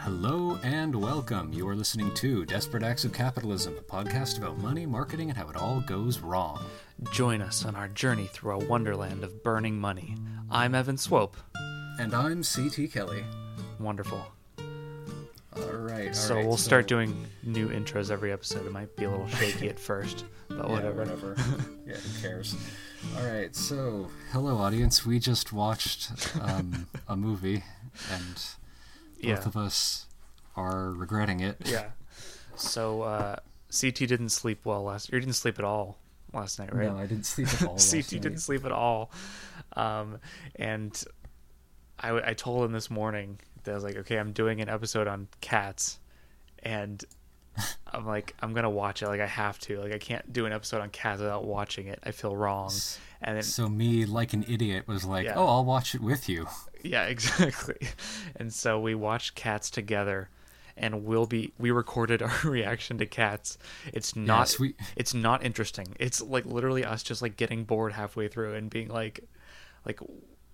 Hello and welcome. You are listening to Desperate Acts of Capitalism, a podcast about money, marketing, and how it all goes wrong. Join us on our journey through a wonderland of burning money. I'm Evan Swope. And I'm CT Kelly. Wonderful. All right. all so right, we'll start doing new intros every episode. It might be a little shaky at first, but Yeah, whatever. whatever. yeah, who cares? All right. So, hello, audience. We just watched um, a movie, and both Yeah. of us are regretting it. Yeah. So uh, CT didn't sleep well last. Or you didn't sleep at all last night, right? No, I didn't sleep at all. CT night. didn't sleep at all. Um, and I, I told him this morning that I was like, okay, I'm doing an episode on cats, and I'm like, I'm gonna watch it. Like I have to. Like I can't do an episode on cats without watching it. I feel wrong. And then So me, like an idiot, was like, Yeah. "Oh, I'll watch it with you." Yeah, exactly. And so we watched cats together. And we'll be we recorded our reaction to cats. It's not it's not interesting. It's like literally us just like getting bored halfway through and being like like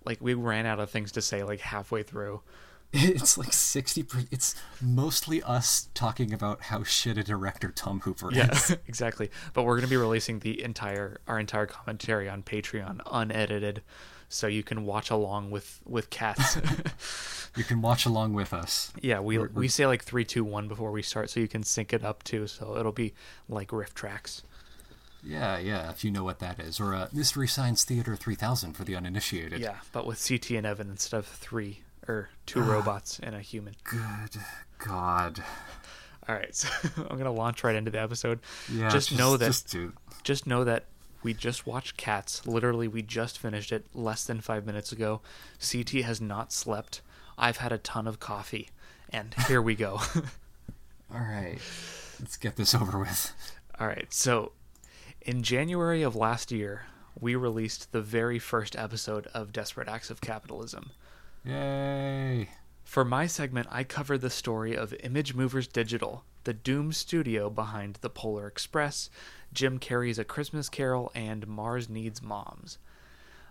like we ran out of things to say like halfway through. It's like sixty. Per- it's mostly us talking about how shit a director Tom Hooper Yeah, is. exactly. But we're going to be releasing the entire our entire commentary on Patreon unedited so you can watch along with with cats. You can watch along with us. yeah, we we say like three, two, one before we start so you can sync it up too so it'll be like RiffTrax. Yeah, yeah. If you know what that is, or uh, Mystery Science Theater three thousand for the uninitiated. Yeah, but with CT and Evan instead of 3 or two robots and a human. Good God. All right, so I'm going to launch right into the episode. Yeah. just, know that Just just know that we just watched Cats. Literally, we just finished it less than five minutes ago. CT has not slept. I've had a ton of coffee, and here we go. All right. Let's get this over with. All right, so in January of last year, we released the very first episode of Desperate Acts of Capitalism. Yay. For my segment, I covered the story of ImageMovers Digital, the Doom studio behind The Polar Express, Jim Carrey's A Christmas Carol, and Mars Needs Moms.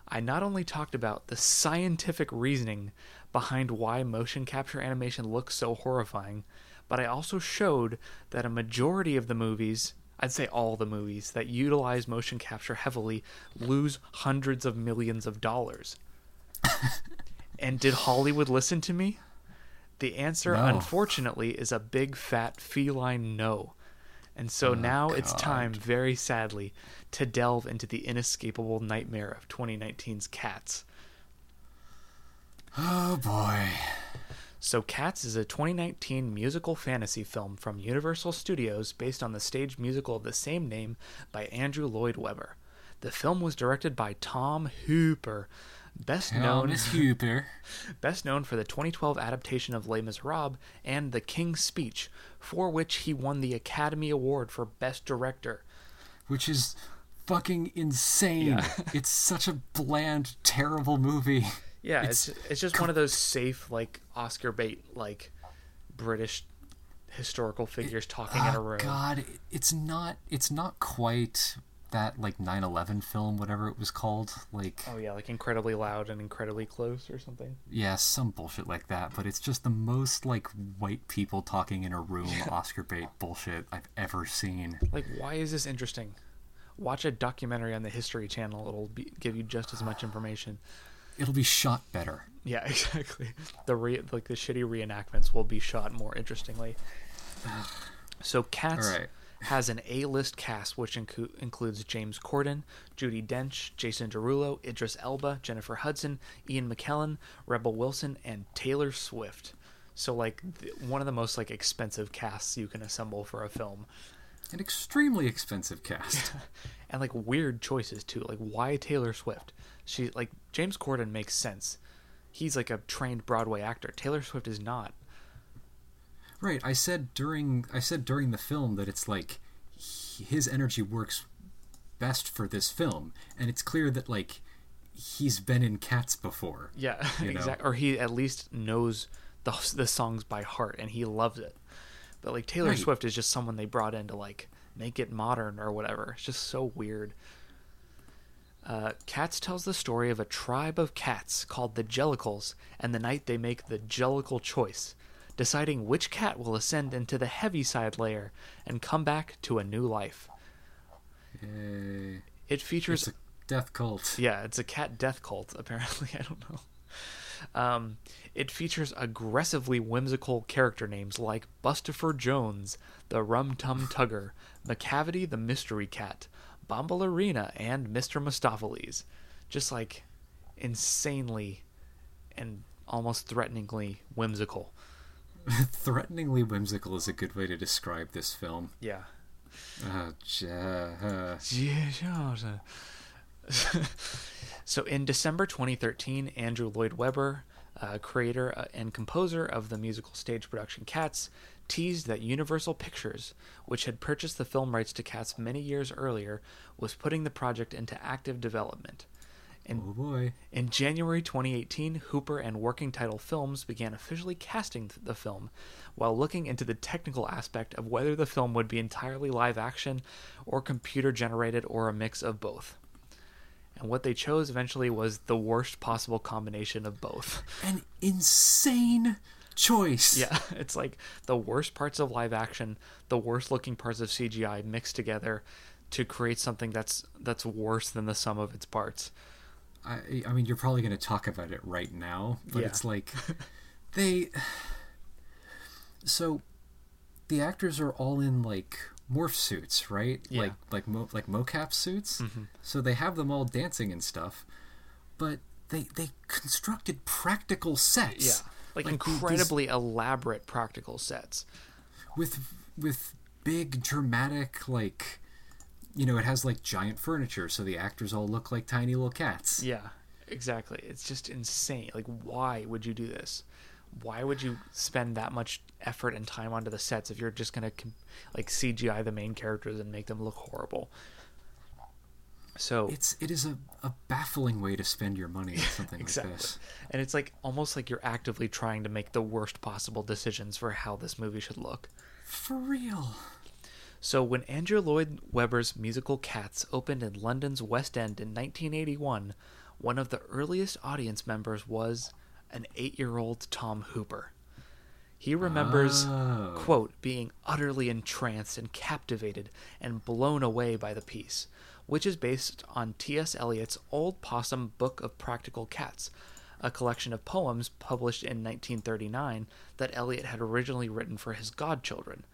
I not only talked about the scientific reasoning behind why motion capture animation looks so horrifying, but I also showed that a majority of the movies, I'd say all the movies, that utilize motion capture heavily lose hundreds of millions of dollars. and did Hollywood listen to me? The answer, No. unfortunately, is a big fat feline no. And so oh, now it's time, very sadly, to delve into the inescapable nightmare of 2019's Cats. Oh boy. So, Cats is a 2019 musical fantasy film from Universal Studios based on the stage musical of the same name by Andrew Lloyd Webber. The film was directed by Tom Hooper, best known Hooper. best known for the 2012 adaptation of Les Miserables and The King's Speech, for which he won the Academy Award for Best Director. which is fucking insane. Yeah. it's such a bland, terrible movie. Yeah, it's it's, just one of those safe like Oscar bait like British historical figures talking in a Oh, room. God, it's not. It's not quite that like 9/11 film, whatever it was called. Like, Oh yeah, like incredibly loud and incredibly close or something. yeah, some bullshit like that. But it's just the most like white people talking in a room Oscar bait bullshit I've ever seen. Like, why is this interesting? Watch a documentary on the History Channel; it'll be, give you just as much information. It'll be shot better. Yeah, exactly. The re- like the shitty reenactments will be shot more interestingly. So Cats All right. Has an A-list cast which inclu- includes James Corden, Judi Dench, Jason Derulo, Idris Elba, Jennifer Hudson, Ian McKellen, Rebel Wilson, and Taylor Swift. So like th- one of the most like expensive casts you can assemble for a film. An extremely expensive cast. and like weird choices too. Like why Taylor Swift? She like James Corden makes sense. He's like a trained Broadway actor. Taylor Swift is not. Right. I said during I said during the film that it's like he- his energy works best for this film, and it's clear that like he's been in Cats before. Yeah, You know? exactly. Or he at least knows the the songs by heart and he loves it. But like Taylor Right. Swift is just someone they brought in to like make it modern or whatever. It's just so weird. Uh, Cats tells the story of a tribe of cats called the Jellicles and the night they make the Jellicle choice deciding which cat will ascend into the Heaviside layer and come back to a new life. Yay. It features It's a death cult. yeah, it's a cat death cult, apparently. I don't know. Um, it features aggressively whimsical character names like Bustopher Jones, the Rum Tum Tugger, Macavity the Mystery Cat, Bombalurina, and Mr. Mistoffelees. Just like insanely and almost threateningly whimsical. Threateningly whimsical is a good way to describe this film. Yeah. Uh, ja- so in December 2013, Andrew Lloyd Webber, uh, creator uh, and composer of the musical stage production Cats, teased that Universal Pictures, which had purchased the film rights to Cats many years earlier, was putting the project into active development. And oh boy. in January 2018, Hooper and Working Title Films began officially casting the film while looking into the technical aspect of whether the film would be entirely live action or computer generated or a mix of both. And what they chose eventually was the worst possible combination of both. An insane choice. Yeah, it's like the worst parts of live action, the worst looking parts of CGI mixed together to create something that's that's worse than the sum of its parts. I, I mean, you're probably going to talk about it right now, but Yeah. it's like they. So, the actors are all in like morph suits, right? Yeah. Like like mo- like mocap suits. Mhm. So they have them all dancing and stuff, but they they constructed practical sets. Yeah, like, Like, these- incredibly elaborate practical sets. with with big dramatic like you know it has like giant furniture so the actors all look like tiny little cats Yeah, exactly. It's just insane. Like, why would you do this? Why would you spend that much effort and time onto the sets if you're just gonna like CGI the main characters and make them look horrible? So it's it is a, a baffling way to spend your money on something exactly, like this and it's like almost like you're actively trying to make the worst possible decisions for how this movie should look. for real So when Andrew Lloyd Webber's musical Cats opened in London's West End in 1981, one of the earliest audience members was an eight-year-old Tom Hooper. He remembers, Oh. quote, being utterly entranced and captivated and blown away by the piece, which is based on T.S. Eliot's Old Possum Book of Practical Cats, a collection of poems published in 1939 that Eliot had originally written for his godchildren.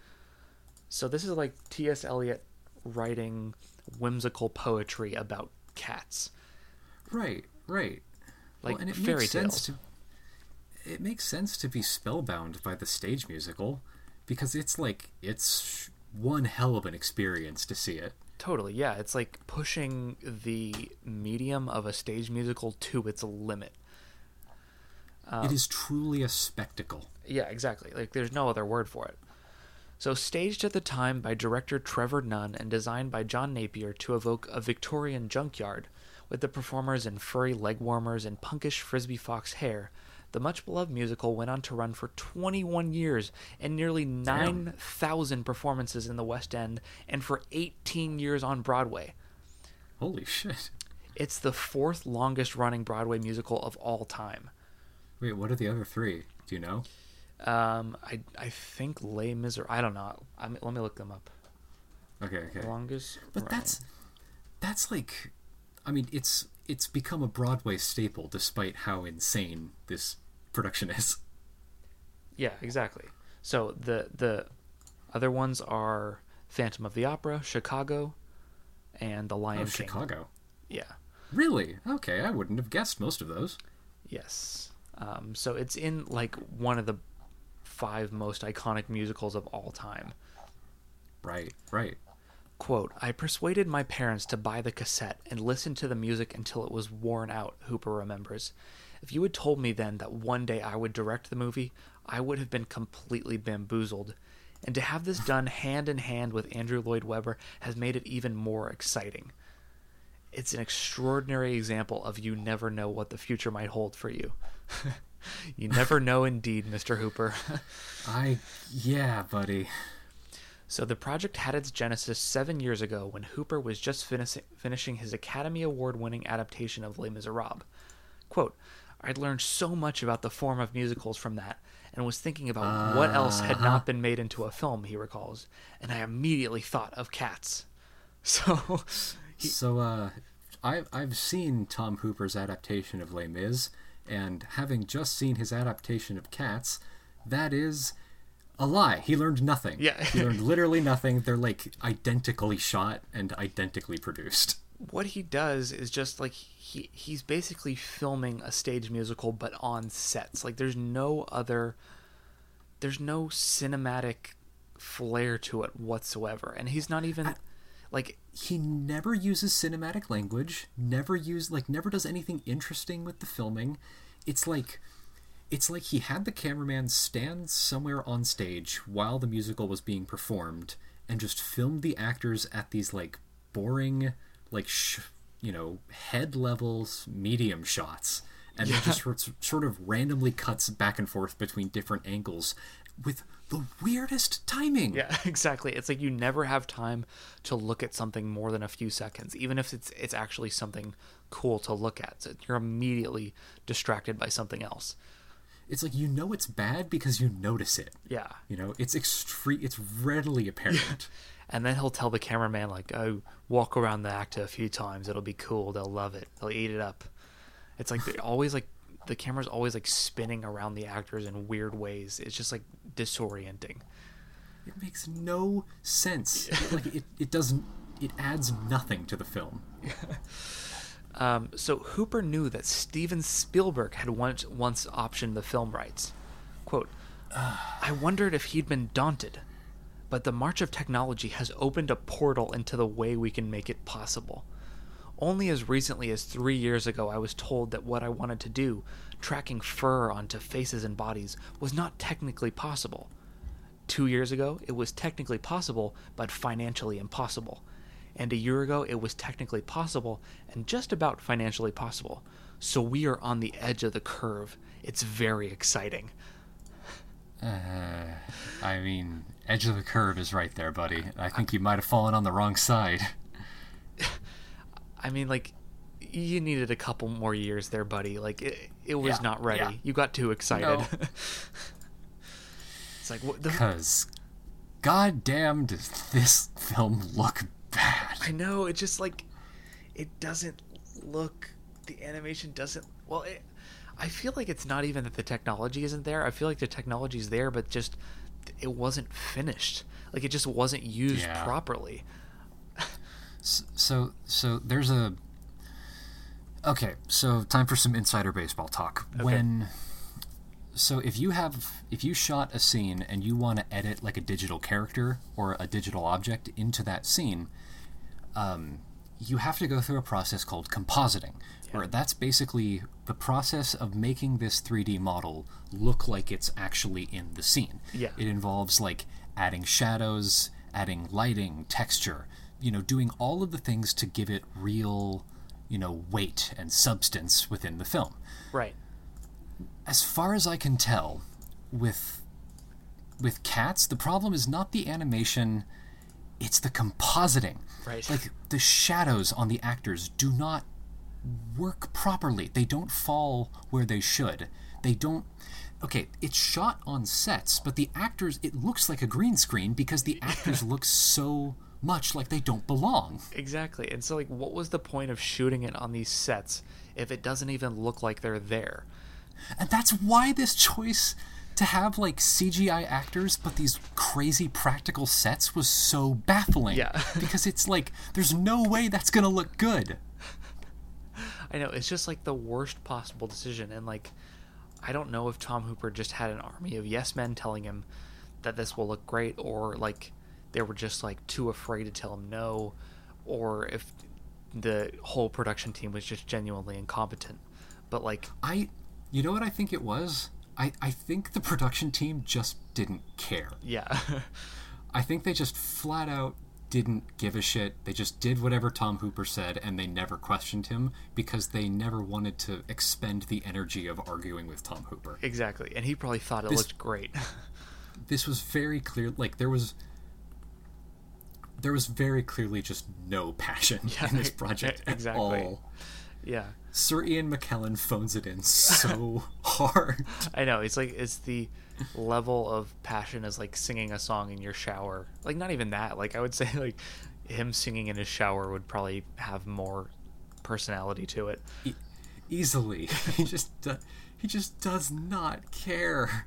So this is like T.S. Eliot writing whimsical poetry about cats. right right Like well, and it fairy makes sense tales. to it makes sense to be spellbound by the stage musical because it's like it's one hell of an experience to see it Totally, yeah. It's like pushing the medium of a stage musical to its limit. Um, it is truly a spectacle Yeah, exactly. Like there's no other word for it. So staged at the time by director Trevor Nunn and designed by John Napier to evoke a Victorian junkyard, with the performers in furry leg warmers and punkish frisbee fox hair, the much beloved musical went on to run for 21 years and nearly 9,000 performances in the West End and for 18 years on Broadway. holy shit It's the fourth longest running Broadway musical of all time. wait what are the other three do you know Um, I I think Les Miserables. I don't know. I mean, let me look them up. okay okay Longest. But running. that's that's like I mean it's it's become a Broadway staple despite how insane this production is. yeah, exactly. So the the other ones are Phantom of the Opera, Chicago, and The Lion Oh, King. Chicago. Yeah. Really? Okay, I wouldn't have guessed most of those. Yes. Um, so it's in like one of the five most iconic musicals of all time. Right, right. Quote, I persuaded my parents to buy the cassette and listen to the music until it was worn out, Hooper remembers. If you had told me then that one day I would direct the movie, I would have been completely bamboozled. And to have this done hand in hand with Andrew Lloyd Webber has made it even more exciting. It's an extraordinary example of you never know what the future might hold for you. you never know indeed, Mr. Hooper. I yeah, buddy. So the project had its genesis seven years ago when Hooper was just finis- finishing his Academy Award winning adaptation of Les Miserables. Quote, I'd learned so much about the form of musicals from that and was thinking about what else had not been made into a film, he recalls, and I immediately thought of Cats. So, So uh, I've I've seen Tom Hooper's adaptation of Les Mis, and having just seen his adaptation of Cats, that is a lie. He learned nothing. Yeah. he learned literally nothing. They're like identically shot and identically produced. what he does is just like he he's basically filming a stage musical but on sets. Like there's no other there's no cinematic flair to it whatsoever. And he's not even like He never uses cinematic language. Never use like never does anything interesting with the filming. It's like it's like he had the cameraman stand somewhere on stage while the musical was being performed and just filmed the actors at these like boring like sh- you know head levels medium shots and then just sort of randomly cuts back and forth between different angles with the weirdest timing Yeah, exactly. It's like you never have time to look at something more than a few seconds, even if it's it's actually something cool to look at. So you're immediately distracted by something else. it's like you know it's bad because you notice it Yeah. you know it's extreme it's readily apparent And then he'll tell the cameraman like, "Oh, walk around the actor a few times. It'll be cool. They'll love it. They'll eat it up." It's like they're always like the camera's always like spinning around the actors in weird ways. It's just like disorienting. it makes no sense like it, it doesn't it adds nothing to the film Um, so Hooper knew that Steven Spielberg had once once optioned the film rights. Quote, I wondered if he'd been daunted, but the march of technology has opened a portal into the way we can make it possible. Only as recently as three years ago, I was told that what I wanted to do, tracking fur onto faces and bodies, was not technically possible. Two years ago, it was technically possible, but financially impossible. And a year ago, it was technically possible and just about financially possible. So we are on the edge of the curve. It's very exciting. Uh, i mean edge of the curve is right there buddy i think you might have fallen on the wrong side I mean, like, you needed a couple more years there, buddy. Like, it, it was Yeah, not ready. yeah. You got too excited. No. it's like, what the. because god damn does this film look bad I know it just like it doesn't look the animation doesn't well it, I feel like it's not even that the technology isn't there I feel like the technology's there but just it wasn't finished like it just wasn't used Yeah. properly so so there's a okay so time for some insider baseball talk. When so if you have if you shot a scene and you want to edit like a digital character or a digital object into that scene um, you have to go through a process called compositing where that's basically the process of making this 3d model look like it's actually in the scene. Yeah. it involves like adding shadows adding lighting texture you know doing all of the things to give it real you know weight and substance within the film right as far as I can tell, with with cats, the problem is not the animation; it's the compositing. Right. Like the shadows on the actors do not work properly. They don't fall where they should. They don't. Okay, it's shot on sets, but the actors, it looks like a green screen because the actors look so much like they don't belong. exactly and so like what was the point of shooting it on these sets if it doesn't even look like they're there And that's why this choice to have like CGI actors but these crazy practical sets was so baffling. Yeah. because it's like there's no way that's going to look good. I know it's just like the worst possible decision, and like I don't know if Tom Hooper just had an army of yes men telling him that this will look great, or like they were just like too afraid to tell him no, or if the whole production team was just genuinely incompetent. But like, I you know what I think it was? I I think the production team just didn't care. yeah, I think they just flat out didn't give a shit. They just did whatever Tom Hooper said and they never questioned him because they never wanted to expend the energy of arguing with Tom Hooper. exactly. And he probably thought it This- looked great. this was very clear like there was there was very clearly just no passion Yeah, in this project exactly. at all Yeah. Sir Ian McKellen phones it in so hard. I know. It's like it's the level of passion as like singing a song in your shower. Like not even that. Like I would say like him singing in his shower would probably have more personality to it. E- easily. He just do- he just does not care.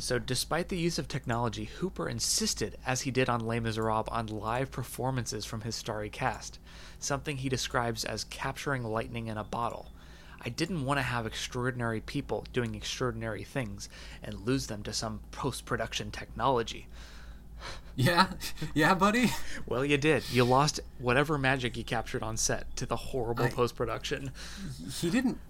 So, despite the use of technology, Hooper insisted, as he did on Les Miserables, on live performances from his starry cast, something he describes as capturing lightning in a bottle. I didn't want to have extraordinary people doing extraordinary things and lose them to some post production technology. Yeah, yeah, buddy. Well, you did. You lost whatever magic you captured on set to the horrible post production. He didn't.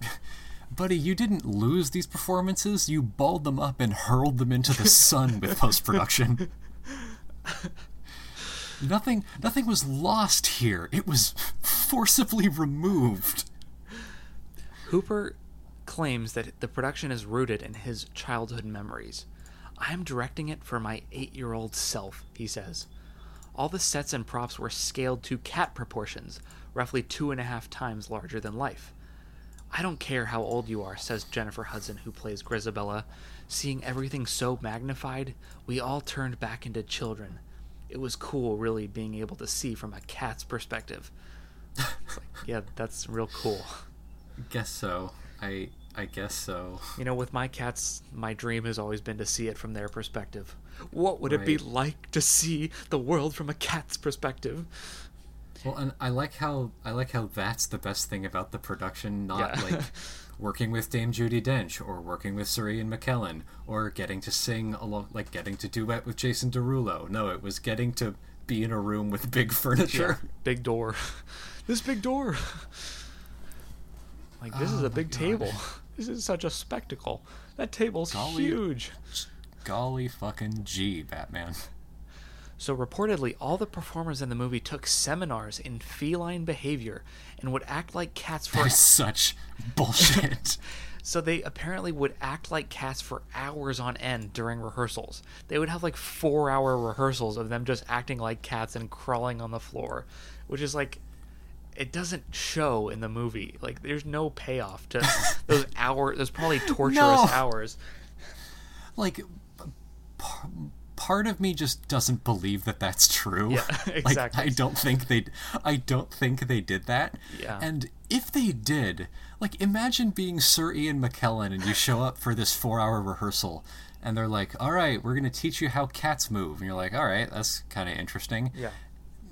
Buddy, you didn't lose these performances. You balled them up and hurled them into the sun with post production. nothing, nothing was lost here. It was forcibly removed. Hooper claims that the production is rooted in his childhood memories. I am directing it for my eight year old self, he says. All the sets and props were scaled to cat proportions, roughly two and a half times larger than life. I don't care how old you are, says Jennifer Hudson, who plays Grizabella. Seeing everything so magnified, we all turned back into children. It was cool, really, being able to see from a cat's perspective. Like, yeah, that's real cool. Guess so. I I guess so. You know, with my cats, my dream has always been to see it from their perspective. What would it be like to see the world from a cat's perspective? Well, and I like how I like how that's the best thing about the production, not Yeah. like working with Dame Judi Dench or working with Sir Ian McKellen or getting to sing along, like getting to duet with Jason Derulo. No, it was getting to be in a room with big furniture. Big door. this big door. Like, this is Oh a big table. This is such a spectacle. That table's Golly. huge. Golly fucking gee, Batman. So, reportedly, all the performers in the movie took seminars in feline behavior and would act like cats for That is such bullshit. So they apparently would act like cats for hours on end during rehearsals. They would have like four hour rehearsals of them just acting like cats and crawling on the floor, which is like, it doesn't show in the movie. Like, there's no payoff to those hours, those probably torturous No. hours. like p- part of me just doesn't believe that that's true. Yeah, like exactly. I don't think they I don't think they did that. Yeah. And if they did, like imagine being Sir Ian McKellen and you show up for this 4-hour rehearsal and they're like, "All right, we're going to teach you how cats move." And you're like, "All right, that's kind of interesting." Yeah.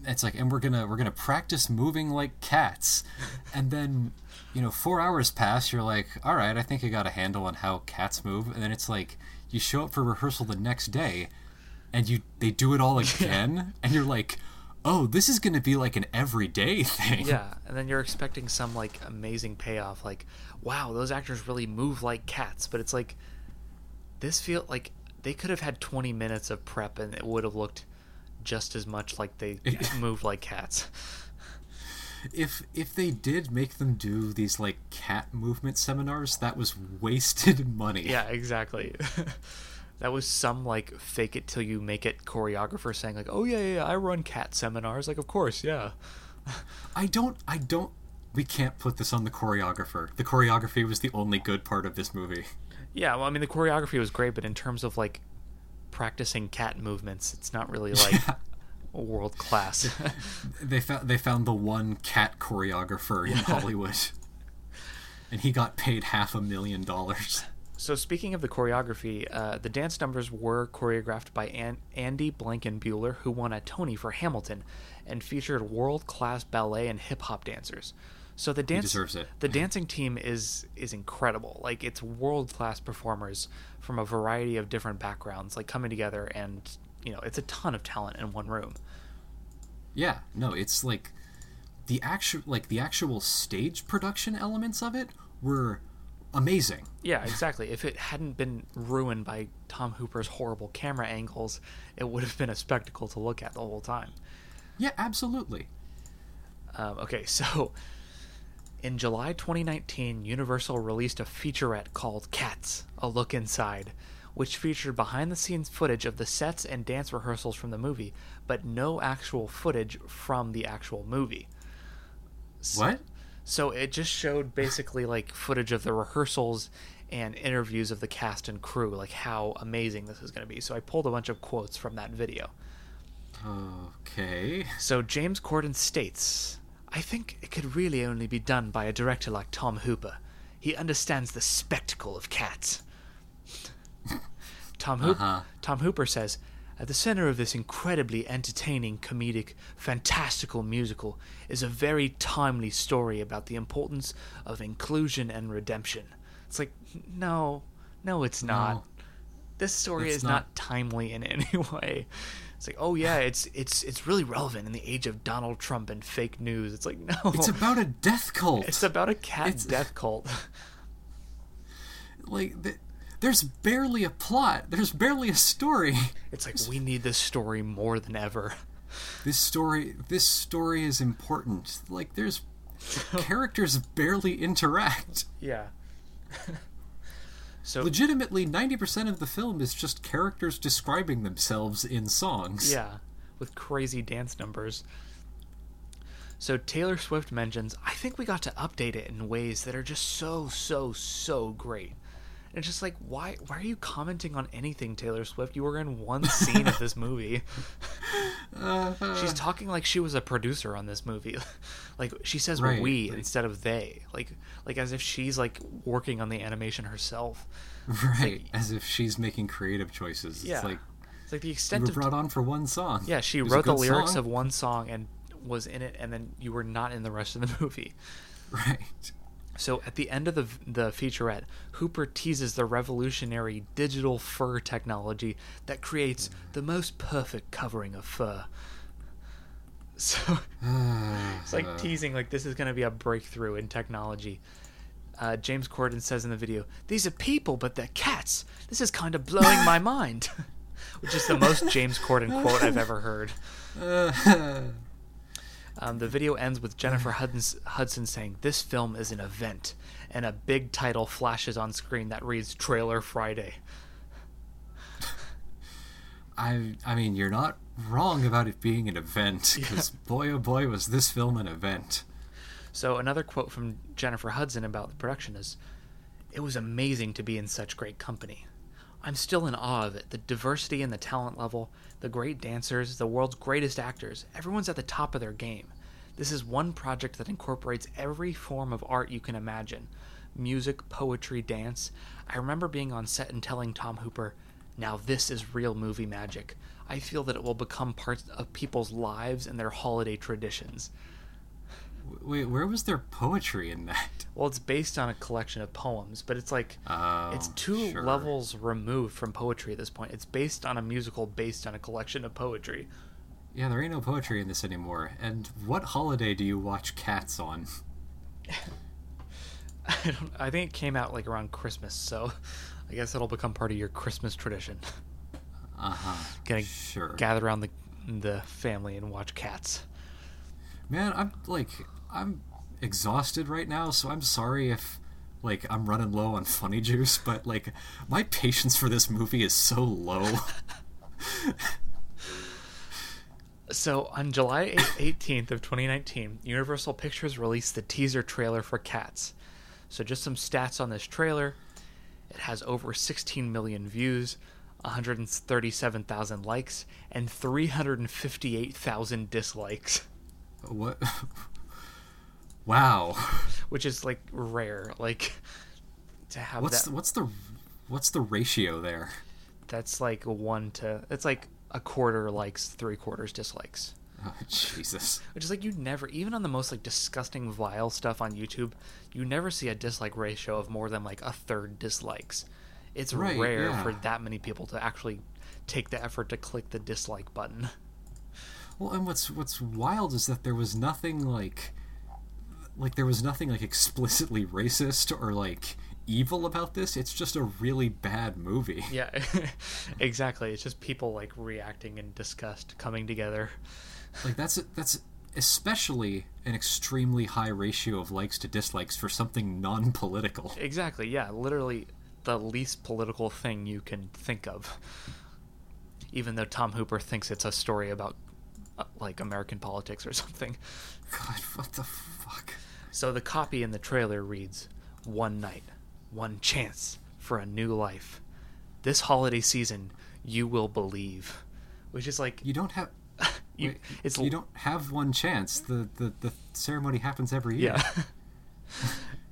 it's like and we're gonna we're gonna practice moving like cats and then you know four hours pass you're like all right i think i got a handle on how cats move and then it's like you show up for rehearsal the next day and you they do it all again and you're like oh this is gonna be like an everyday thing Yeah. And then you're expecting some like amazing payoff. Like, wow, those actors really move like cats. But it's like, this feel like they could have had 20 minutes of prep and it would have looked just as much like they move like cats. if if they did make them do these like cat movement seminars that was wasted money Yeah, exactly. That was some like fake it till you make it choreographer saying like, "Oh yeah, yeah, yeah, I run cat seminars." Like, of course, yeah. I don't I don't we can't put this on the choreographer. The choreography was the only good part of this movie. Yeah, well, I mean the choreography was great, but in terms of like practicing cat movements, it's not really like world class. They found they found the one cat choreographer in Hollywood. And he got paid half a million dollars. So speaking of the choreography, uh, the dance numbers were choreographed by An- Andy Blankenbuehler, who won a Tony for Hamilton, and featured world-class ballet and hip-hop dancers. So the dance deserves it. the dancing team is is incredible. Like it's world-class performers from a variety of different backgrounds, like coming together, and you know it's a ton of talent in one room. Yeah, no, it's like the actual like the actual stage production elements of it were amazing. Yeah, exactly. if it hadn't been ruined by Tom Hooper's horrible camera angles, it would have been a spectacle to look at the whole time. Yeah, absolutely. Um, okay, so in July 2019, Universal released a featurette called Cats A Look Inside, which featured behind the scenes footage of the sets and dance rehearsals from the movie, but no actual footage from the actual movie. What? So it just showed basically like footage of the rehearsals and interviews of the cast and crew, like how amazing this is going to be. So I pulled a bunch of quotes from that video. Okay. So James Corden states, I think it could really only be done by a director like Tom Hooper. He understands the spectacle of cats. Tom, Hoop- Uh-huh. Tom Hooper says, At the center of this incredibly entertaining, comedic, fantastical musical is a very timely story about the importance of inclusion and redemption. It's like, no, no, it's not. No. This story is not. not. timely in any way. It's like, oh yeah, it's it's it's really relevant in the age of Donald Trump and fake news. It's like, no, It's about a death cult. it's about a cat It's- death cult. like th- there's barely a plot. There's barely a story. It's like we need this story more than ever. This story this story is important. Like there's characters barely interact. Yeah. so Legitimately 90% of the film is just characters describing themselves in songs. yeah, with crazy dance numbers. So Taylor Swift mentions, I think we got to update it in ways that are just so so so great. And it's just like, why why are you commenting on anything, Taylor Swift? You were in one scene of this movie. She's talking like she was a producer on this movie. like she says Right, we like- instead of they. Like like as if she's like working on the animation herself. Right. As if she's making creative choices. Yeah. It's like It's like the you extent were of brought on for one song. Yeah, she wrote the lyrics song. of one song and was in it, and then you were not in the rest of the movie. Right. So at the end of the the featurette, Hooper teases the revolutionary digital fur technology that creates the most perfect covering of fur. So it's like teasing like this is going to be a breakthrough in technology. Uh, James Corden says in the video, "These are people, but they're cats. This is kind of blowing my mind," which is the most James Corden quote I've ever heard. Um, the video ends with Jennifer Hudson, Hudson saying, This film is an event, and a big title flashes on screen that reads Trailer Friday. I I mean, you're not wrong about it being an event because boy oh boy was this film an event. So, another quote from Jennifer Hudson about the production is It was amazing to be in such great company. I'm still in awe of it. The diversity and the talent level, the great dancers, the world's greatest actors, everyone's at the top of their game. This is one project that incorporates every form of art you can imagine music, poetry, dance. I remember being on set and telling Tom Hooper, now this is real movie magic. I feel that it will become part of people's lives and their holiday traditions. Wait, where was there poetry in that? Well, it's based on a collection of poems, but it's like Oh, it's two sure. levels removed from poetry at this point. It's based on a musical based on a collection of poetry. Yeah, there ain't no poetry in this anymore. And what holiday do you watch Cats on? I don't. I think it came out like around Christmas, so I guess it'll become part of your Christmas tradition. Uh huh. Gonna Sure. gather around the the family and watch cats. Man, I'm like I'm exhausted right now, so I'm sorry if like I'm running low on funny juice, but like my patience for this movie is so low. So on July 18th of 2019, Universal Pictures released the teaser trailer for Cats. So just some stats on this trailer. It has over 16 million views, 137,000 likes, and 358,000 dislikes, what? wow. which is like rare. Like to have What's that the, what's the what's the ratio there? that's like 1 to it's like a quarter likes, 3 quarters dislikes. Oh, Jesus. Which is like you never, even on the most like disgusting, vile stuff on YouTube, you never see a dislike ratio of more than like a third dislikes. It's Right, rare yeah. for that many people to actually take the effort to click the dislike button. Well, and what's what's wild is that there was nothing like like there was nothing like explicitly racist or like evil about this. It's just a really bad movie. Yeah, exactly. It's just people like reacting in disgust, coming together. Like that's that's especially an extremely high ratio of likes to dislikes for something non-political. Exactly. Yeah, literally the least political thing you can think of. Even though Tom Hooper thinks it's a story about uh, like American politics or something. God, what the fuck? So the copy in the trailer reads One night, one chance for a new life. This holiday season, you will believe. Which is like, You don't have. you, wait, it's you don't have one chance. The the, the ceremony happens every year. Yeah.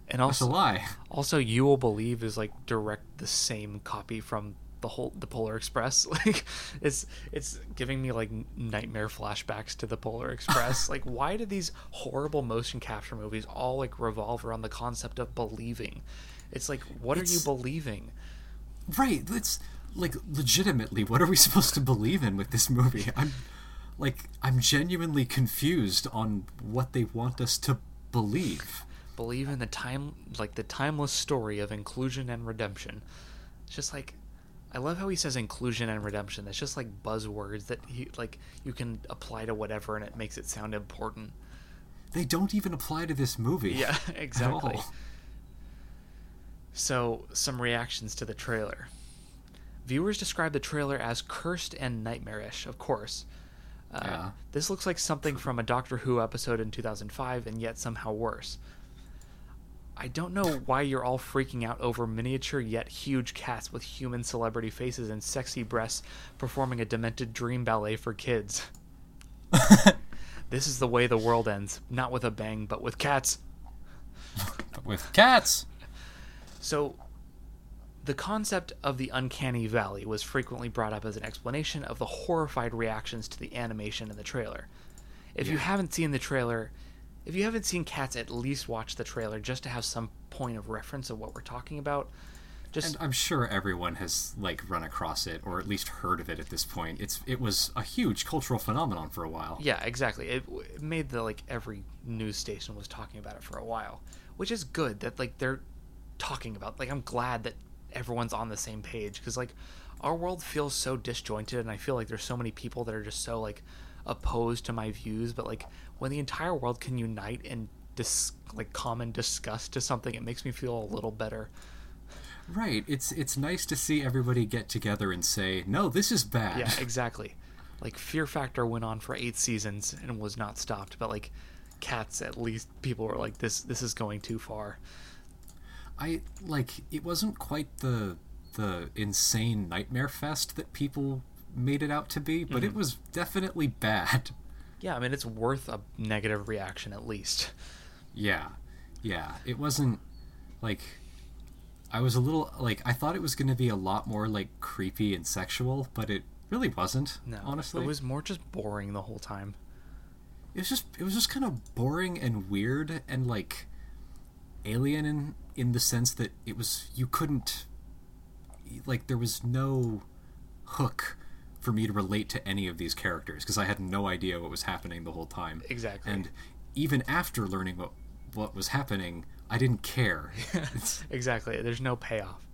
and That's a also, lie. also, you will believe is like direct the same copy from the whole the Polar Express. Like, it's it's giving me like nightmare flashbacks to the Polar Express. like, why do these horrible motion capture movies all like revolve around the concept of believing? It's like, what are you believing? Right. It's like legitimately. What are we supposed to believe in with this movie? I'm like I'm genuinely confused on what they want us to believe. Believe in the time, like the timeless story of inclusion and redemption. It's just like, I love how he says inclusion and redemption. It's just like buzzwords that he like you can apply to whatever, and it makes it sound important. They don't even apply to this movie. Yeah, exactly. So, some reactions to the trailer. Viewers describe the trailer as cursed and nightmarish, of course. Uh, Yeah. This looks like something from a Doctor Who episode in 2005, and yet somehow worse. I don't know why you're all freaking out over miniature yet huge cats with human celebrity faces and sexy breasts performing a demented dream ballet for kids. this is the way the world ends. Not with a bang, but with cats. With cats. So, the concept of the uncanny valley was frequently brought up as an explanation of the horrified reactions to the animation in the trailer. If you haven't seen the trailer, if you haven't seen Cats, at least watch the trailer just to have some point of reference of what we're talking about. Just And I'm sure everyone has like run across it or at least heard of it at this point. It's it was a huge cultural phenomenon for a while. yeah, exactly. It, it made the like every news station was talking about it for a while, which is good that like they're talking about. Like I'm glad that everyone's on the same page because like our world feels so disjointed, and I feel like there's so many people that are just so like opposed to my views. But like when the entire world can unite and dis- like common disgust to something, it makes me feel a little better. Right. It's it's nice to see everybody get together and say, "No, this is bad." Yeah, exactly. Like Fear Factor went on for eight seasons and was not stopped, but like Cats, at least people were like, "This this is going too far." I like it wasn't quite the the insane nightmare fest that people made it out to be, but Mm-hmm. it was definitely bad. Yeah, I mean it's worth a negative reaction at least. Yeah. Yeah, it wasn't like I was a little like I thought it was going to be a lot more like creepy and sexual, but it really wasn't. No, honestly. it was more just boring the whole time. it was just it was just kind of boring and weird and like alien in in the sense that it was you couldn't like there was no hook for me to relate to any of these characters because I had no idea what was happening the whole time. Exactly. And even after learning what what was happening, I didn't care. Exactly. There's no payoff.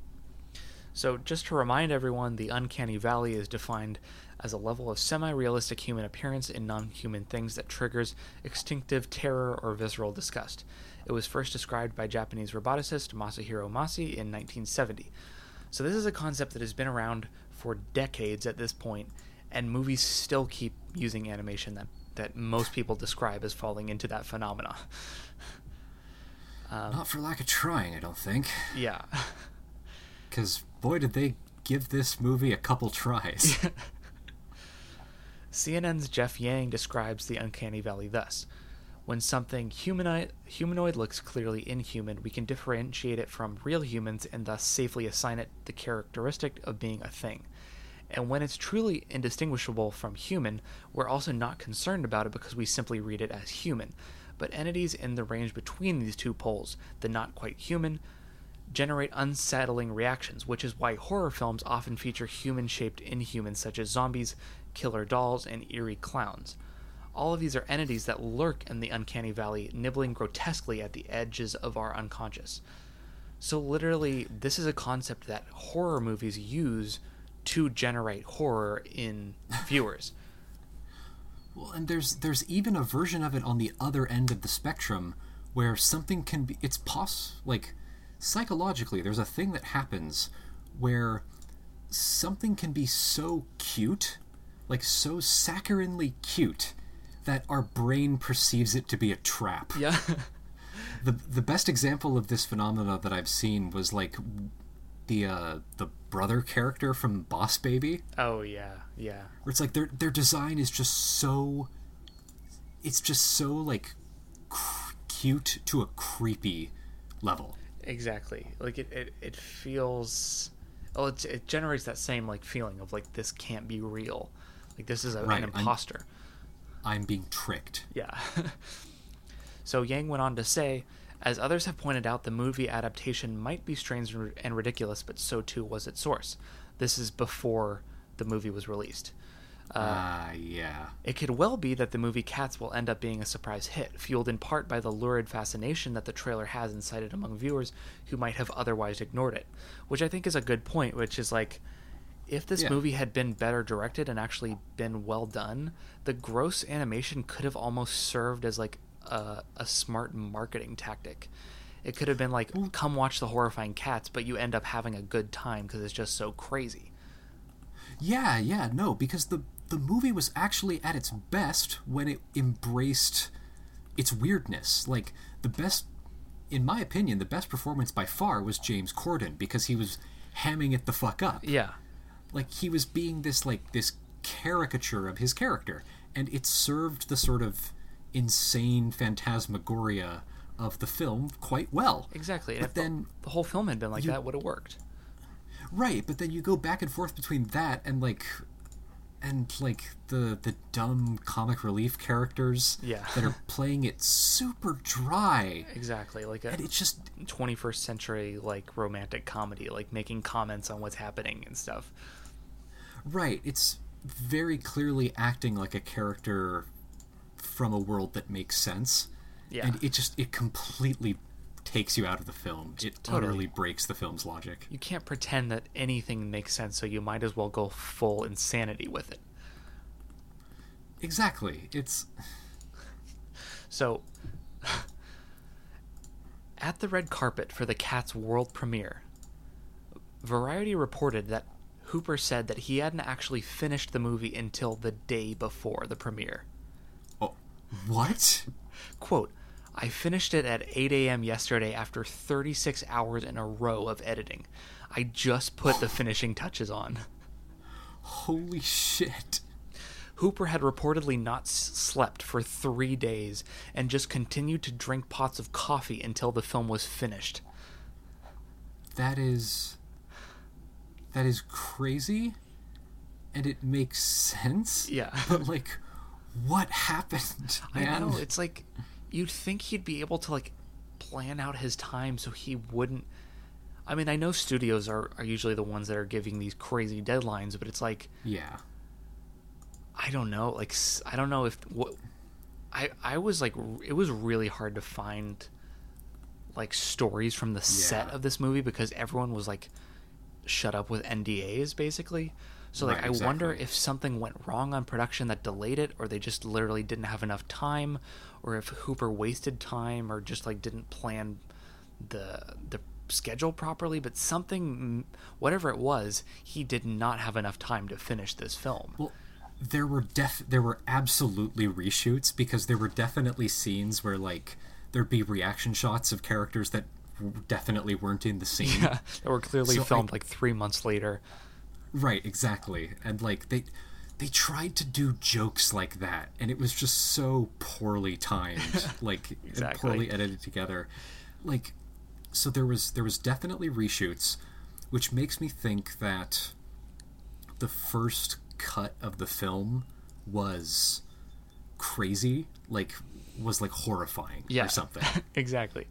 So, just to remind everyone, the uncanny valley is defined as a level of semi realistic human appearance in non human things that triggers instinctive terror or visceral disgust. It was first described by Japanese roboticist Masahiro Masi in 1970. So, this is a concept that has been around for decades at this point, and movies still keep using animation that, that most people describe as falling into that phenomena. Um, Not for lack of trying, I don't think. yeah. Because boy, did they give this movie a couple tries. CNN's Jeff Yang describes the uncanny valley thus When something humanoid, humanoid looks clearly inhuman, we can differentiate it from real humans and thus safely assign it the characteristic of being a thing. And when it's truly indistinguishable from human, we're also not concerned about it because we simply read it as human. But entities in the range between these two poles, the not quite human, generate unsettling reactions, which is why horror films often feature human shaped inhumans such as zombies, killer dolls, and eerie clowns. All of these are entities that lurk in the uncanny valley, nibbling grotesquely at the edges of our unconscious. So, literally, this is a concept that horror movies use to generate horror in viewers. Well, and there's there's even a version of it on the other end of the spectrum where something can be it's poss like psychologically there's a thing that happens where something can be so cute, like so saccharinely cute that our brain perceives it to be a trap. Yeah. the the best example of this phenomena that I've seen was like the uh, the brother character from Boss Baby. Oh yeah, yeah. Where it's like their their design is just so. It's just so like cr- cute to a creepy level. Exactly. Like it, it, it feels. Oh, it, it generates that same like feeling of like this can't be real. Like this is a, Right, an I'm- imposter. I'm being tricked. Yeah. so Yang went on to say, as others have pointed out, the movie adaptation might be strange and ridiculous, but so too was its source. This is before the movie was released. Ah, yeah. It could well be that the movie Cats will end up being a surprise hit, fueled in part by the lurid fascination that the trailer has incited among viewers who might have otherwise ignored it. Which I think is a good point, which is like, if this Yeah. movie had been better directed and actually been well done, the gross animation could have almost served as like a, a smart marketing tactic. It could have been like, mm. come watch the horrifying cats, but you end up having a good time because it's just so crazy. Yeah, yeah, no, because the the movie was actually at its best when it embraced its weirdness. Like the best in my opinion, the best performance by far was James Corden because he was hamming it the fuck up. Yeah. Like he was being this like this caricature of his character and it served the sort of insane phantasmagoria of the film quite well. Exactly. But if the- then the whole film had been like you- that, would have worked. Right, but then you go back and forth between that and like and like the the dumb comic relief characters Yeah. that are playing it super dry. Exactly, like a And it's just 21st century like romantic comedy, like making comments on what's happening and stuff. right, it's very clearly acting like a character from a world that makes sense. Yeah. And it just it completely takes you out of the film. It Totally. utterly breaks the film's logic. You can't pretend that anything makes sense, so you might as well go full insanity with it. Exactly. It's So, at the red carpet for the Cats world premiere, Variety reported that Hooper said that he hadn't actually finished the movie until the day before the premiere. What? Quote, I finished it at 8 a.m. yesterday after 36 hours in a row of editing. I just put the finishing touches on. Holy shit. Hooper had reportedly not s- slept for three days and just continued to drink pots of coffee until the film was finished. that is that is crazy and it makes sense Yeah. but like what happened I know, it's like you'd think he'd be able to like plan out his time so he wouldn't. I mean, I know studios are, are usually the ones that are giving these crazy deadlines, but it's like yeah I don't know. Like I don't know if what I I was like it was really hard to find like stories from the set of this movie because everyone was like shut up with NDAs basically. So like Right, I wonder if something went wrong on production that delayed it or they just literally didn't have enough time or if Hooper wasted time or just like didn't plan the the schedule properly but something whatever it was he did not have enough time to finish this film. well there were def there were absolutely reshoots because there were definitely scenes where like there'd be reaction shots of characters that definitely weren't in the scene Yeah, that were clearly So I- filmed like three months later. Right, exactly. And like they they tried to do jokes like that and it was just so poorly timed, like Exactly. poorly edited together. Like so there was there was definitely reshoots which makes me think that the first cut of the film was crazy, like was like horrifying Yeah, or something. exactly.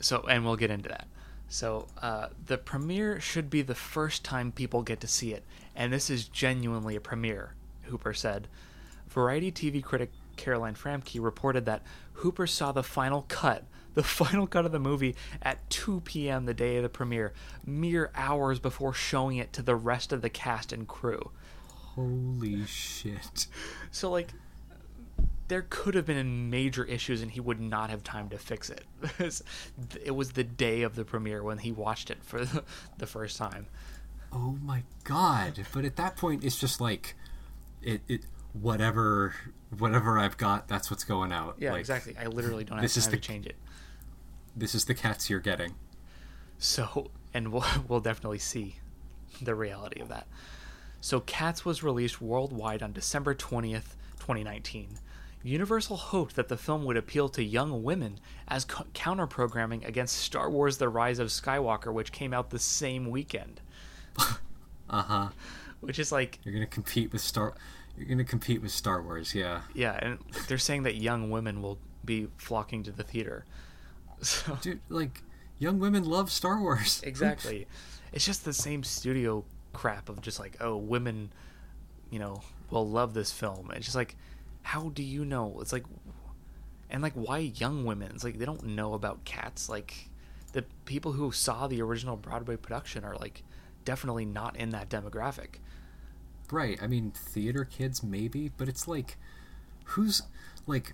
So, and we'll get into that. So, uh, the premiere should be the first time people get to see it, and this is genuinely a premiere, Hooper said. Variety TV critic Caroline Framke reported that Hooper saw the final cut, the final cut of the movie, at 2 p.m. the day of the premiere, mere hours before showing it to the rest of the cast and crew. Holy shit. So like there could have been major issues and he would not have time to fix it. It was the day of the premiere when he watched it for the, the first time. Oh my god! But at that point, it's just like, it. it whatever whatever I've got, that's what's going out. Yeah, Like, exactly. I literally don't have this is time the- to change it. This is the cats you're getting. So, and we'll, we'll definitely see the reality of that. So, Cats was released worldwide on December 20th, 2019. Universal hoped that the film would appeal to young women as co- counter programming against Star Wars The Rise of Skywalker, which came out the same weekend. Uh huh. Which is like, You're gonna compete with Star. You're gonna compete with Star Wars. Yeah. yeah, and they're saying that young women will be flocking to the theater. So, Dude, like, young women love Star Wars. exactly. It's just the same studio crap of just like, oh, women, you know, will love this film. It's just like, how do you know? It's like, and like, why young women? It's like they don't know about cats. Like, the people who saw the original Broadway production are like definitely not in that demographic. Right. I mean, theater kids maybe, but it's like, who's like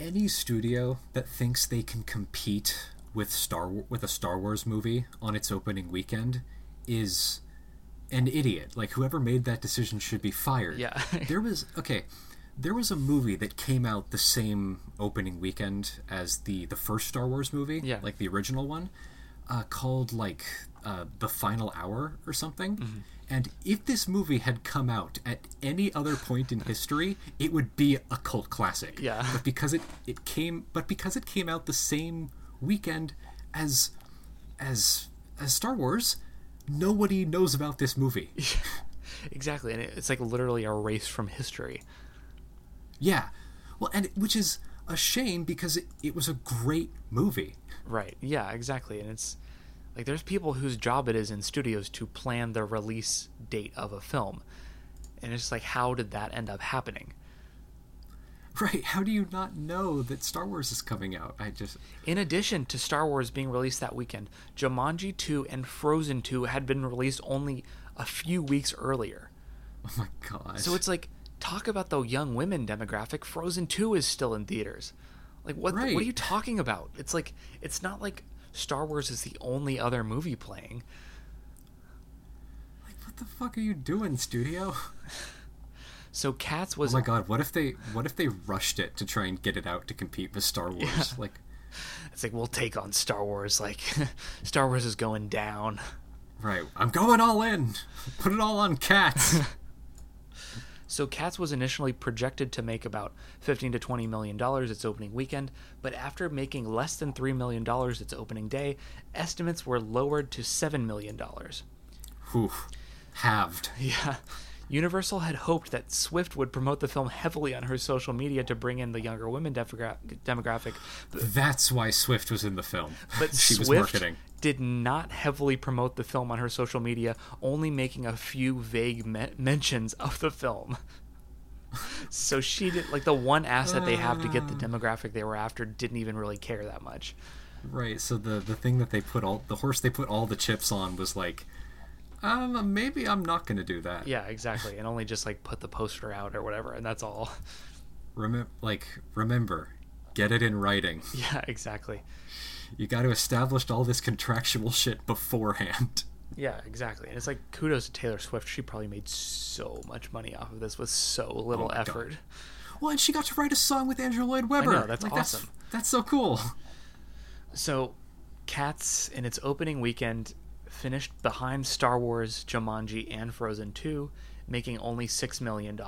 any studio that thinks they can compete with Star with a Star Wars movie on its opening weekend is an idiot. Like whoever made that decision should be fired. Yeah. there was okay. There was a movie that came out the same opening weekend as the the first Star Wars movie, Yeah. like the original one, uh, called like uh, the Final Hour or something. Mm-hmm. And if this movie had come out at any other point in history, it would be a cult classic. Yeah. But because it it came, but because it came out the same weekend as as as Star Wars, nobody knows about this movie. exactly, and it's like literally erased from history. Yeah. Well, and it- which is a shame because it, it was a great movie. Right. Yeah, exactly. And it's like there's people whose job it is in studios to plan the release date of a film. And it's like how did that end up happening? Right. How do you not know that Star Wars is coming out? I just In addition to Star Wars being released that weekend, Jumanji 2 and Frozen 2 had been released only a few weeks earlier. oh my god. So it's like talk about the young women demographic. Frozen 2 is still in theaters. Like what what are you talking about? It's like it's not like Star Wars is the only other movie playing. like what the fuck are you doing, studio? So Cats oh was. Oh my god, what if they what if they rushed it to try and get it out to compete with Star Wars? Like It's like we'll take on Star Wars. Like Star Wars is going down. right, I'm going all in. Put it all on cats. So Cats was initially projected to make about 15 to 20 million dollars its opening weekend, but after making less than 3 million dollars its opening day, estimates were lowered to 7 million dollars. Whew. Halved. Yeah. Universal had hoped that Swift would promote the film heavily on her social media to bring in the younger women demogra- demographic, That's why Swift was in the film. but she was Swift marketing. did not heavily promote the film on her social media, only making a few vague me- mentions of the film. So she did like the one asset they have to get the ah. demographic they were after didn't even really care that much. Right. So the the thing that they put all the horse they put all the chips on was like, um, maybe I'm not going to do that. Yeah, exactly, and only just like put the poster out or whatever, and that's all. Remember, like, remember, get it in writing. Yeah, exactly. You got to establish all this contractual shit beforehand. Yeah, exactly. And it's like kudos to Taylor Swift. She probably made so much money off of this with so little Oh my God. effort. Well, and she got to write a song with Andrew Lloyd Webber. know, that's like, awesome. That's, that's so cool. So, Cats in its opening weekend finished behind Star Wars, Jumanji, and Frozen 2, making only $6 million.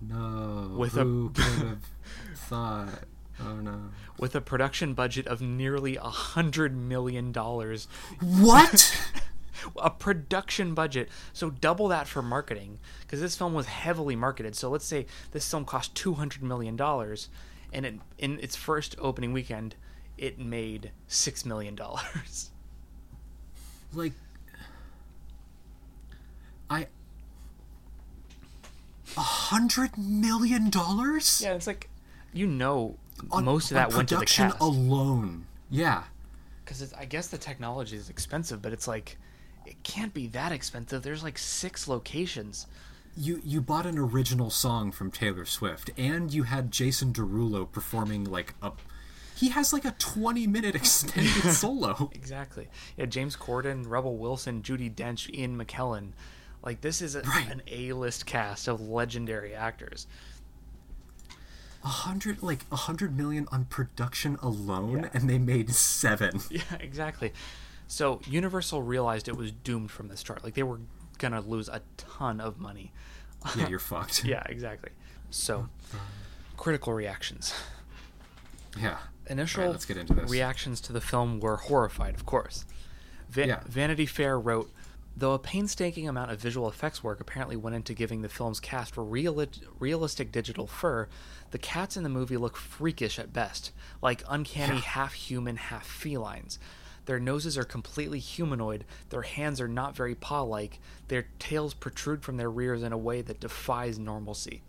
No. With a- could have thought? Oh no. With a production budget of nearly a $100 million. What? a production budget. So double that for marketing because this film was heavily marketed. So let's say this film cost two hundred million dollars, and it, in its first opening weekend, it made six million dollars. like, I. A hundred million dollars? Yeah, it's like you know On- most of that went to the cast alone. Yeah. because I guess the technology is expensive, but it's like it can't be that expensive. There's like six locations. You you bought an original song from Taylor Swift, and you had Jason Derulo performing like a. He has like a twenty minute extended solo. Exactly. Yeah, James Corden, Rebel Wilson, Judi Dench, Ian McKellen. Like this is a, Right. an A-list cast of legendary actors. A hundred, like a hundred million on production alone, Yeah. and they made seven. Yeah, exactly. So Universal realized it was doomed from the start. Like they were gonna lose a ton of money. yeah, you're fucked. Yeah, exactly. So critical reactions. Yeah. Initial Alright, let's get into this. reactions to the film were horrified, of course. Va- Yeah. Vanity Fair wrote, though a painstaking amount of visual effects work apparently went into giving the film's cast reali- realistic digital fur, the cats in the movie look freakish at best, like uncanny Yeah. half human, half felines. Their noses are completely humanoid, their hands are not very paw like, their tails protrude from their rears in a way that defies normalcy.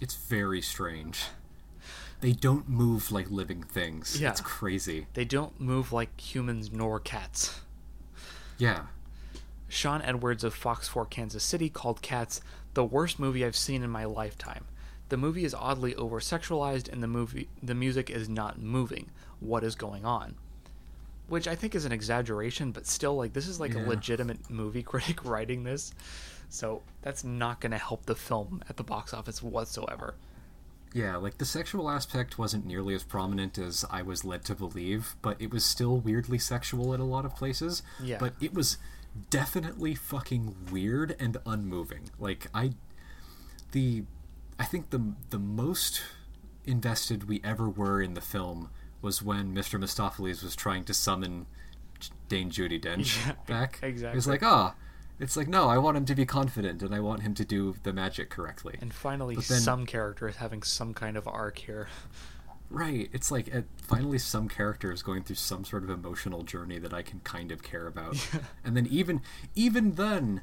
It's very strange. They don't move like living things. Yeah. It's crazy. They don't move like humans nor cats. Yeah. Sean Edwards of Fox 4 Kansas City called Cats the worst movie I've seen in my lifetime. The movie is oddly over sexualized and the movie the music is not moving. What is going on? Which I think is an exaggeration, but still like this is like Yeah. a legitimate movie critic writing this. So that's not going to help the film at the box office whatsoever. Yeah, like the sexual aspect wasn't nearly as prominent as I was led to believe, but it was still weirdly sexual in a lot of places. Yeah. But it was definitely fucking weird and unmoving. Like I the I think the the most invested we ever were in the film was when Mr. Mistoffelees was trying to summon Dame Judi Dench Yeah, back. It exactly. was like, ah, it's like no, I want him to be confident and I want him to do the magic correctly. And finally then- some character is having some kind of arc here. Right. It's like uh finally some character is going through some sort of emotional journey that I can kind of care about. And then even even then,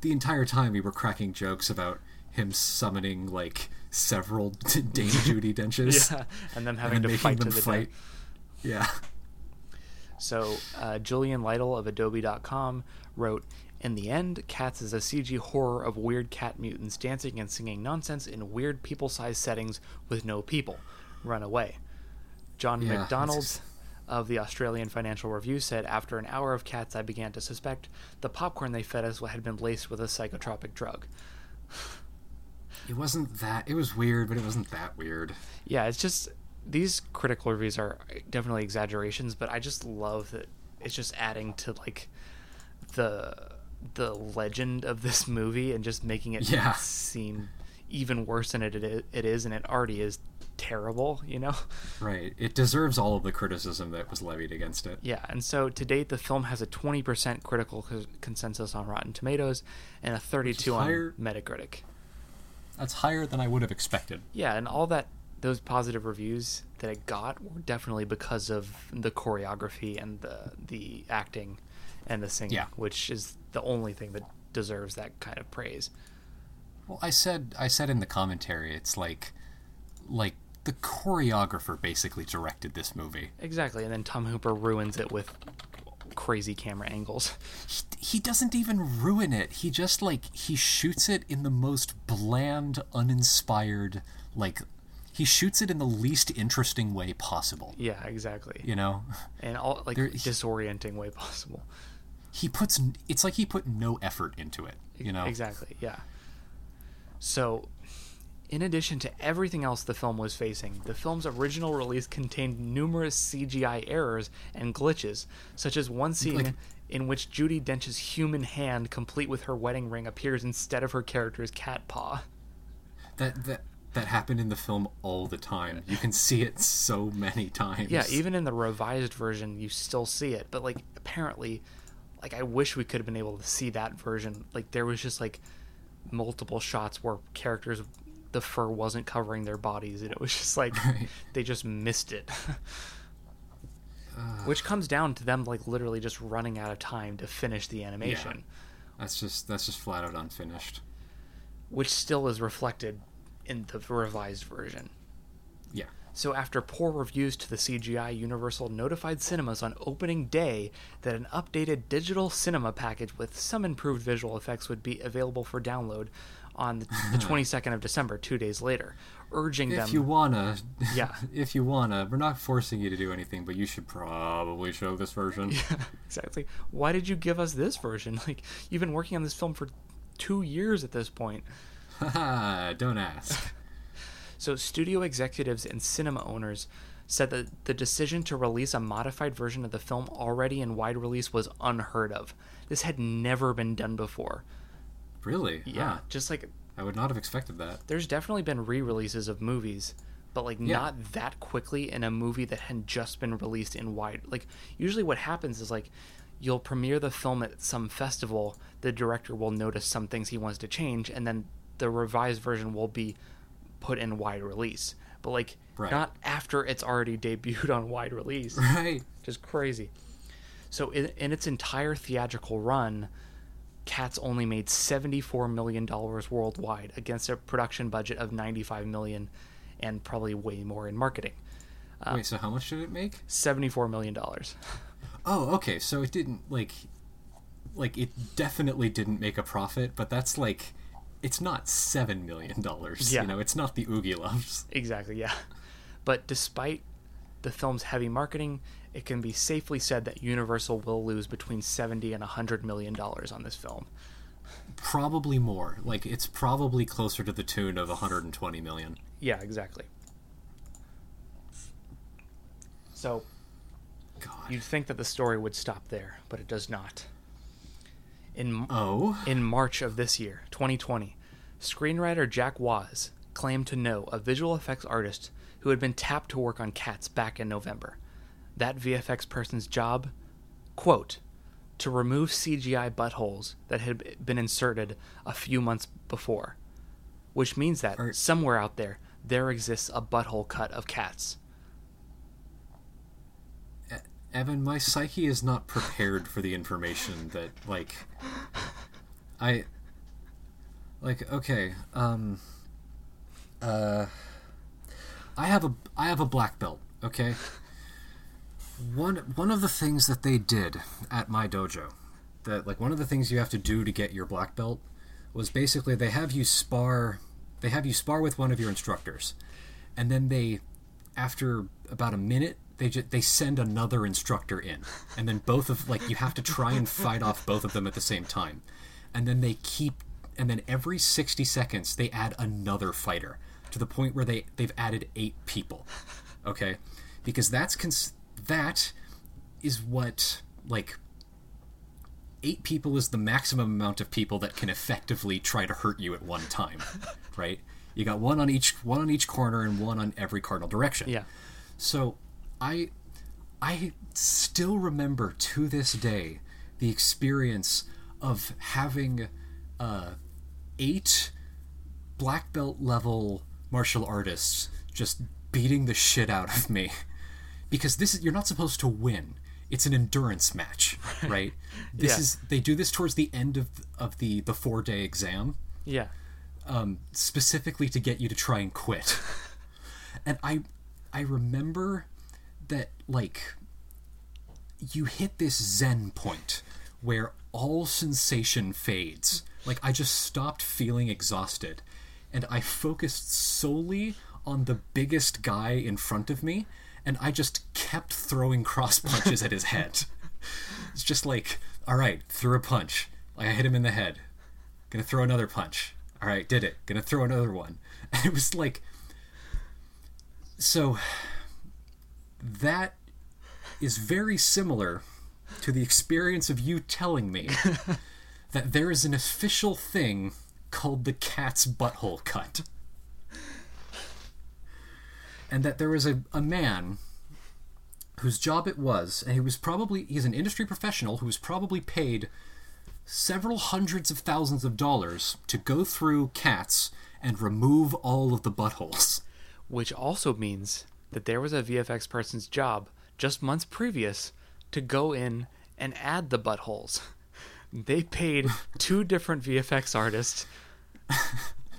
the entire time we were cracking jokes about him summoning like several Dame Judi Denches. Yeah, and them And having then to fight them to the fight. death. Yeah. So, uh, Julian Lytle of Adobe.com wrote In the end, Cats is a CG horror of weird cat mutants dancing and singing nonsense in weird people sized settings with no people. Run away. John Yeah, McDonald of the Australian Financial Review said After an hour of cats, I began to suspect the popcorn they fed us had been laced with a psychotropic drug. It wasn't that it was weird, but it wasn't that weird. yeah, it's just these critical reviews are definitely exaggerations, but I just love that it's just adding to like the the legend of this movie and just making it Yeah. seem even worse than it it it is, and it already is terrible, you know. Right. It deserves all of the criticism that was levied against it. Yeah, and so to date, the film has a 20% critical co- consensus on Rotten Tomatoes and a 32 on Metacritic. That's higher than I would have expected. Yeah, and all that those positive reviews that it got were definitely because of the choreography and the the acting and the singing, Yeah. which is the only thing that deserves that kind of praise. Well, I said I said in the commentary, it's like like the choreographer basically directed this movie. Exactly, and then Tom Hooper ruins it with crazy camera angles. He, he doesn't even ruin it. He just like he shoots it in the most bland, uninspired, like he shoots it in the least interesting way possible. Yeah, exactly. You know, And all like There- disorienting way possible. He puts it's like he put no effort into it. You know, Exactly, yeah. So, in addition to everything else the film was facing, the film's original release contained numerous CGI errors and glitches, such as one scene Like- in which Judi Dench's human hand, complete with her wedding ring, appears instead of her character's cat paw. that that that happened in the film all the time. You can see it so many times. Yeah, even in the revised version, you still see it, but like apparently, like I wish we could have been able to see that version. Like there was just like multiple shots where characters, the fur wasn't covering their bodies, and it was just like Right. they just missed it. Which comes down to them like literally just running out of time to finish the animation, that's just that's just flat out unfinished. which still is reflected in the revised version. Yeah. So, after poor reviews to the CGI, Universal notified cinemas on opening day that an updated digital cinema package with some improved visual effects would be available for download on the, the 22nd of December, two days later, urging them. If you wanna, Yeah. if you wanna, we're not forcing you to do anything, but you should probably show this version. Yeah, exactly. Why did you give us this version? Like you've been working on this film for two years at this point. Don't ask. So, studio executives and cinema owners said that the decision to release a modified version of the film already in wide release was unheard of. This had never been done before. Really? Yeah, Huh. just like I would not have expected that. there's definitely been re-releases of movies, but like Yeah. not that quickly in a movie that had just been released in wide. Like usually what happens is like you'll premiere the film at some festival, the director will notice some things he wants to change and then the revised version will be put in wide release. But like Right. not after it's already debuted on wide release. Right. Just crazy. So in, in its entire theatrical run, Cats only made $74 million worldwide against a production budget of 95 million and probably way more in marketing. Uh, Wait, so how much did it make? $74 million. Oh, okay. So it didn't like, like it definitely didn't make a profit, but that's like, it's not seven million dollars. Yeah. You know, it's not the Oogieloves. Exactly, yeah. But despite the film's heavy marketing, it can be safely said that Universal will lose between 70 and 100 million dollars on this film. Probably more. Like it's probably closer to the tune of 120 million. Yeah, exactly. So, God. You'd think that the story would stop there, but it does not. In Oh. in March of this year, 2020, screenwriter Jack Waz claimed to know a visual effects artist who had been tapped to work on Cats back in November. That VFX person's job, quote, to remove CGI buttholes that had been inserted a few months before, which means that Are- somewhere out there there exists a butthole cut of Cats. Evan, my psyche is not prepared for the information that like I like okay, um uh I have a I have a black belt, okay? One one of the things that they did at my dojo that like one of the things you have to do to get your black belt was basically they have you spar they have you spar with one of your instructors and then they after about a minute they just they send another instructor in. And then both of like you have to try and fight off both of them at the same time. And then they keep and then every 60 seconds they add another fighter to the point where they they've added eight people. Okay? Because that's cons- that is what like eight people is the maximum amount of people that can effectively try to hurt you at one time right? You got one on each one on each corner and one on every cardinal direction. Yeah. so I I still remember to this day the experience of having uh, eight black belt level martial artists just beating the shit out of me because this is you're not supposed to win it's an endurance match right this Yeah. is they do this towards the end of of the the 4 day exam Yeah. um, specifically to get you to try and quit. and I, I remember that like you hit this zen point where all sensation fades. Like I just stopped feeling exhausted, and I focused solely on the biggest guy in front of me, and I just kept throwing cross punches at his head. It's just like, all right, threw a punch. Like I hit him in the head. Gonna throw another punch. All right, did it. Gonna throw another one. And it was like, so that is very similar to the experience of you telling me that there is an official thing called the cat's butthole cut. And that there was a, a man whose job it was, and he was probably, he's an industry professional who was probably paid several hundreds of thousands of dollars to go through cats and remove all of the buttholes. Which also means that there was a VFX person's job just months previous to go in and add the buttholes. They paid two different VFX artists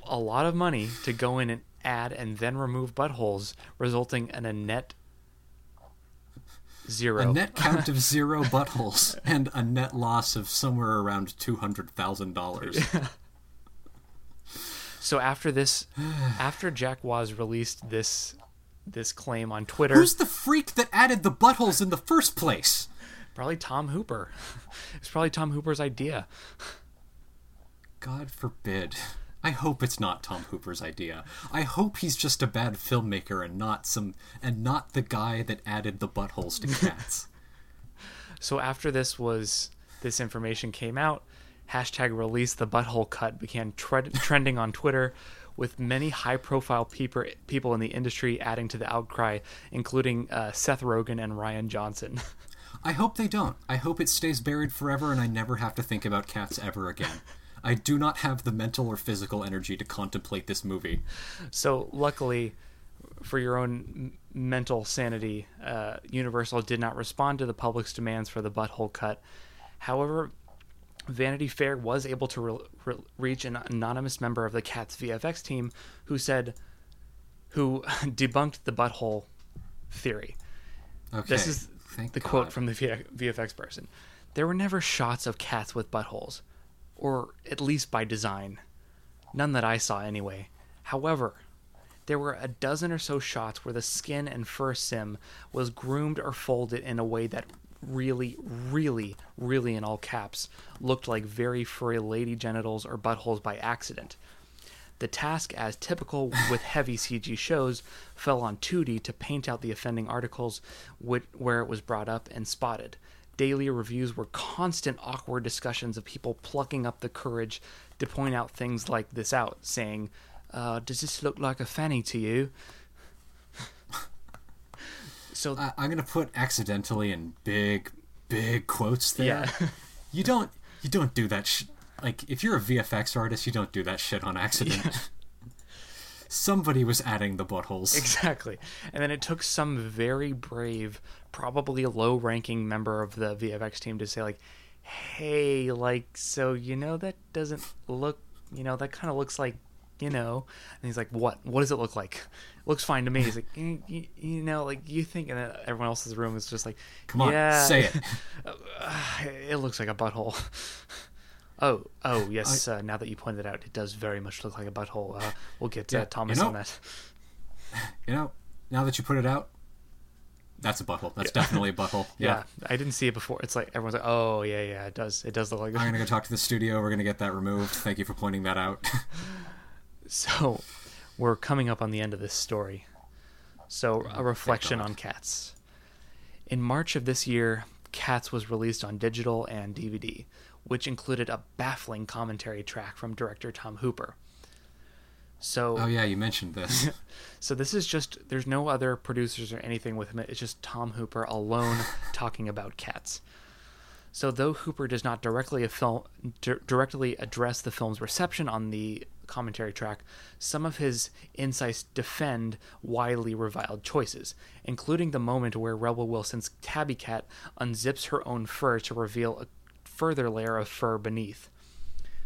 a lot of money to go in and add and then remove buttholes, resulting in a net zero. A net count of zero buttholes and a net loss of somewhere around two hundred thousand dollars. So after this, after Jack Waz released this this claim on Twitter, Who's the freak that added the buttholes in the first place? probably Tom Hooper. it's probably Tom Hooper's idea. God forbid. I hope it's not Tom Hooper's idea. I hope he's just a bad filmmaker and not some and not the guy that added the buttholes to cats. So after this was this information came out, hashtag release the butthole cut began tre- trending on Twitter, with many high-profile people people in the industry adding to the outcry, including uh, Seth Rogen and Rian Johnson. I hope they don't. I hope it stays buried forever and I never have to think about cats ever again. I do not have the mental or physical energy to contemplate this movie. So luckily, for your own mental sanity, uh, Universal did not respond to the public's demands for the butthole cut. However, Vanity Fair was able to re- re- reach an anonymous member of the Cats VFX team who said, who debunked the butthole theory. Okay. This is thank the God. quote from the V- VFX person. There were never shots of cats with buttholes, or at least by design. None that I saw, anyway. However, there were a dozen or so shots where the skin and fur sim was groomed or folded in a way that really, really, really, in all caps, looked like very furry lady genitals or buttholes by accident. The task, as typical with heavy CG shows, fell on 2D to paint out the offending articles where it was brought up and spotted. Daily reviews were constant awkward discussions of people plucking up the courage to point out things like this out, saying, uh, Does this look like a fanny to you? So, I, I'm gonna put accidentally in big, big quotes there. yeah. You don't. You don't do that. Sh- like if you're a VFX artist, you don't do that shit on accident. Somebody was adding the buttholes. Exactly. And then it took some very brave, probably low ranking member of the VFX team to say, like, hey, like, so, you know, that doesn't look, you know, that kind of looks like, you know. And he's like, what? What does it look like? It looks fine to me. He's like, you, you, you know, like, you think, and everyone else's room is just like, Come on, yeah, say it. it looks like a butthole. Oh, oh yes. uh, now that you pointed it out, it does very much look like a butthole. Uh, we'll get uh, Yeah, you Thomas know- on that. You know, now that you put it out, that's a butthole. That's definitely a butthole. Yeah. Yeah. I didn't see it before. It's like everyone's like, "Oh yeah, yeah, it does. It does look like I'm gonna go talk to the studio. We're gonna get that removed. Thank you for pointing that out. So, we're coming up on the end of this story. So, a reflection on Cats. In March of this year, Cats was released on digital and DVD, which included a baffling commentary track from director Tom Hooper. So, oh yeah, you mentioned this. So this is just there's no other producers or anything with him. It's just Tom Hooper alone talking about cats. So though Hooper does not directly a film, di- directly address the film's reception on the commentary track, some of his insights defend widely reviled choices, including the moment where Rebel Wilson's tabby cat unzips her own fur to reveal a further layer of fur beneath.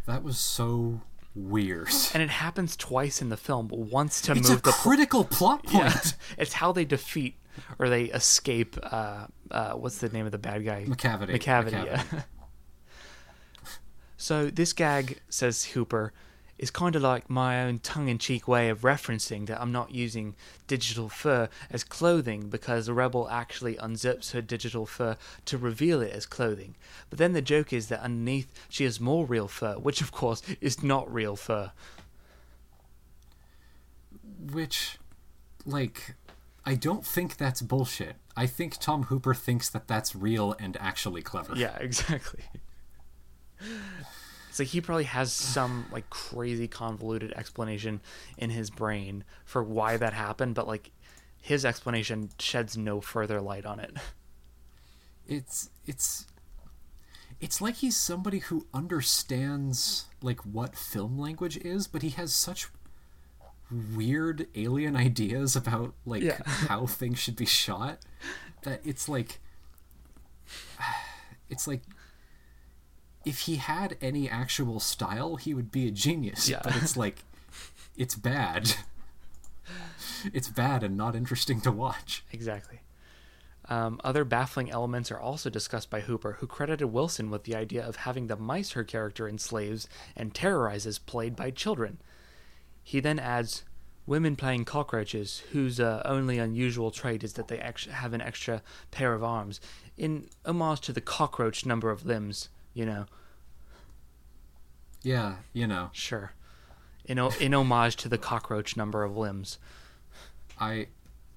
That was so weird. And it happens twice in the film, once to It's move a the critical plot point. Yeah, it's how they defeat or they escape. Uh, uh, what's the name of the bad guy? Macavity. Macavity. Macavity. Yeah. so this gag says Hooper is kind of like my own tongue-in-cheek way of referencing that I'm not using digital fur as clothing because the Rebel actually unzips her digital fur to reveal it as clothing. But then the joke is that underneath she has more real fur, which of course is not real fur. Which, like, I don't think that's bullshit. I think Tom Hooper thinks that that's real and actually clever. Yeah, exactly. It's like he probably has some like crazy convoluted explanation in his brain for why that happened, but like his explanation sheds no further light on it. It's it's it's like he's somebody who understands like what film language is, but he has such weird alien ideas about like Yeah. how things should be shot that it's like it's like if he had any actual style, he would be a genius. Yeah. But it's like it's bad. It's bad and not interesting to watch. Exactly. Um, other baffling elements are also discussed by Hooper, who credited Wilson with the idea of having the mice her character enslaves and terrorizes played by children. He then adds women playing cockroaches, whose uh, only unusual trait is that they actually have an extra pair of arms, in homage to the cockroach number of limbs. You know, Yeah, you know, sure. In o- in homage to the cockroach number of limbs. I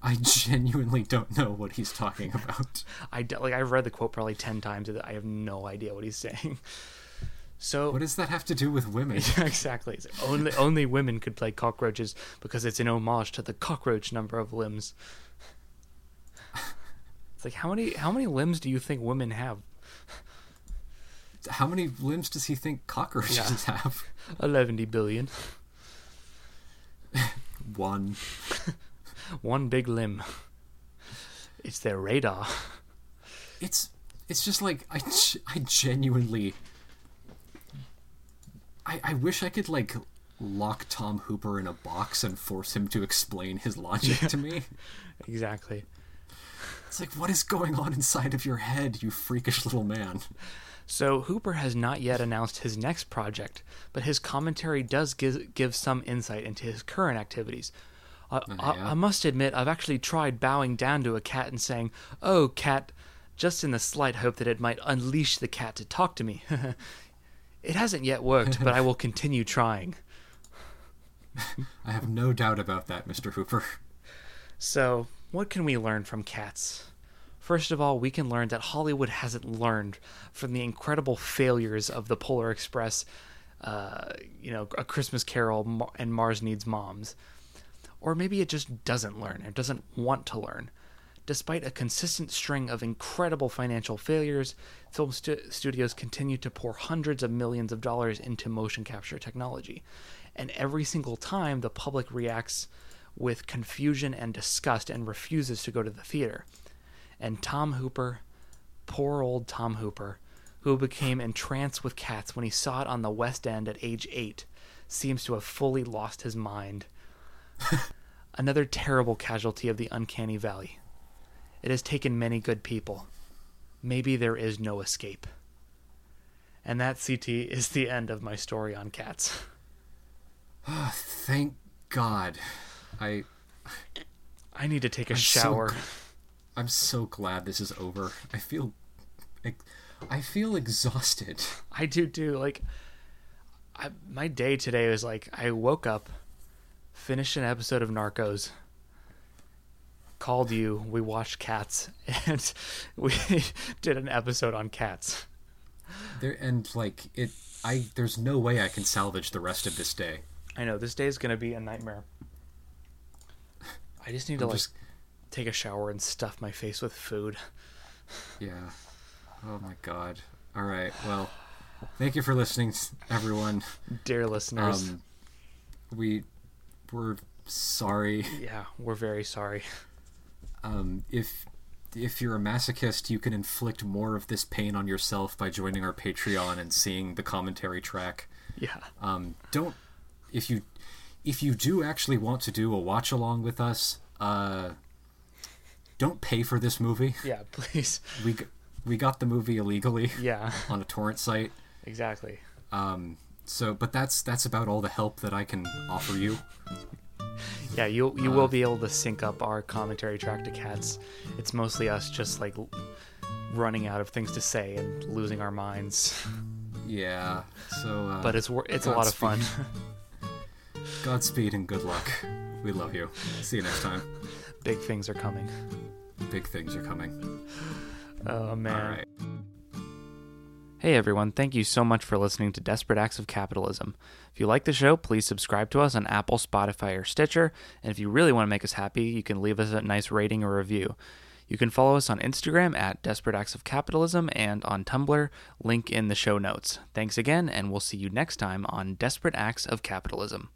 I genuinely don't know what he's talking about. I d- like I've read the quote probably ten times. and I have no idea what he's saying. So What does that have to do with women? exactly, like only only women could play cockroaches because it's an homage to the cockroach number of limbs. It's like how many how many limbs do you think women have? How many limbs does he think cockroaches have? Eleven billion. One. One big limb. It's their radar. It's it's just like I, I genuinely I I wish I could like lock Tom Hooper in a box and force him to explain his logic to me. Exactly. It's like what is going on inside of your head, you freakish little man? So Hooper has not yet announced his next project, but his commentary does give, give some insight into his current activities. I, mm-hmm, I. I must admit, I've actually tried bowing down to a cat and saying, "Oh, cat," just in the slight hope that it might unleash the cat to talk to me. it hasn't yet worked, but I will continue trying. I have no doubt about that, Mr. Hooper. So, what can we learn from cats? First of all, we can learn that Hollywood hasn't learned from the incredible failures of the Polar Express, uh, you know, A Christmas Carol, and Mars Needs Moms. Or maybe it just doesn't learn, it doesn't want to learn. Despite a consistent string of incredible financial failures, film stu- studios continue to pour hundreds of millions of dollars into motion capture technology. And every single time, the public reacts with confusion and disgust and refuses to go to the theater. And Tom Hooper, poor old Tom Hooper, who became entranced with cats when he saw it on the West End at age eight, seems to have fully lost his mind. Another terrible casualty of the uncanny valley. It has taken many good people. Maybe there is no escape. And that, CT, is the end of my story on cats. Ah, thank God. I I need to take a so shower. g- I'm so glad this is over. I feel I feel exhausted. I do too. Like, I, my day today was like I woke up, finished an episode of Narcos, called you, we watched Cats, and we did an episode on cats. There and like it I there's no way I can salvage the rest of this day. I know this day is gonna be a nightmare. I just need to I'm like just- take a shower and stuff my face with food. Yeah. Oh my god. All right. Well, thank you for listening everyone. Dear listeners, Um we we're sorry. yeah, we're very sorry. Um if if you're a masochist, you can inflict more of this pain on yourself by joining our Patreon and seeing the commentary track. Yeah, um, don't if you if you do actually want to do a watch along with us uh don't pay for this movie yeah, please, we we got the movie illegally yeah, on a torrent site exactly. um so but that's that's about all the help that i can offer you Yeah, you you will be able to sync up our commentary track to cats. It's mostly us just like running out of things to say and losing our minds. yeah so uh, But it's it's a lot of fun. godspeed and good luck we love you see you next time Big things are coming. Big things are coming Oh man. right Hey everyone, thank you so much for listening to Desperate Acts of Capitalism. If you like the show, please subscribe to us on Apple, Spotify, or Stitcher. And if you really want to make us happy, you can leave us a nice rating or review. You can follow us on Instagram at Desperate Acts of Capitalism and on Tumblr, link in the show notes. Thanks again, and we'll see you next time on Desperate Acts of Capitalism.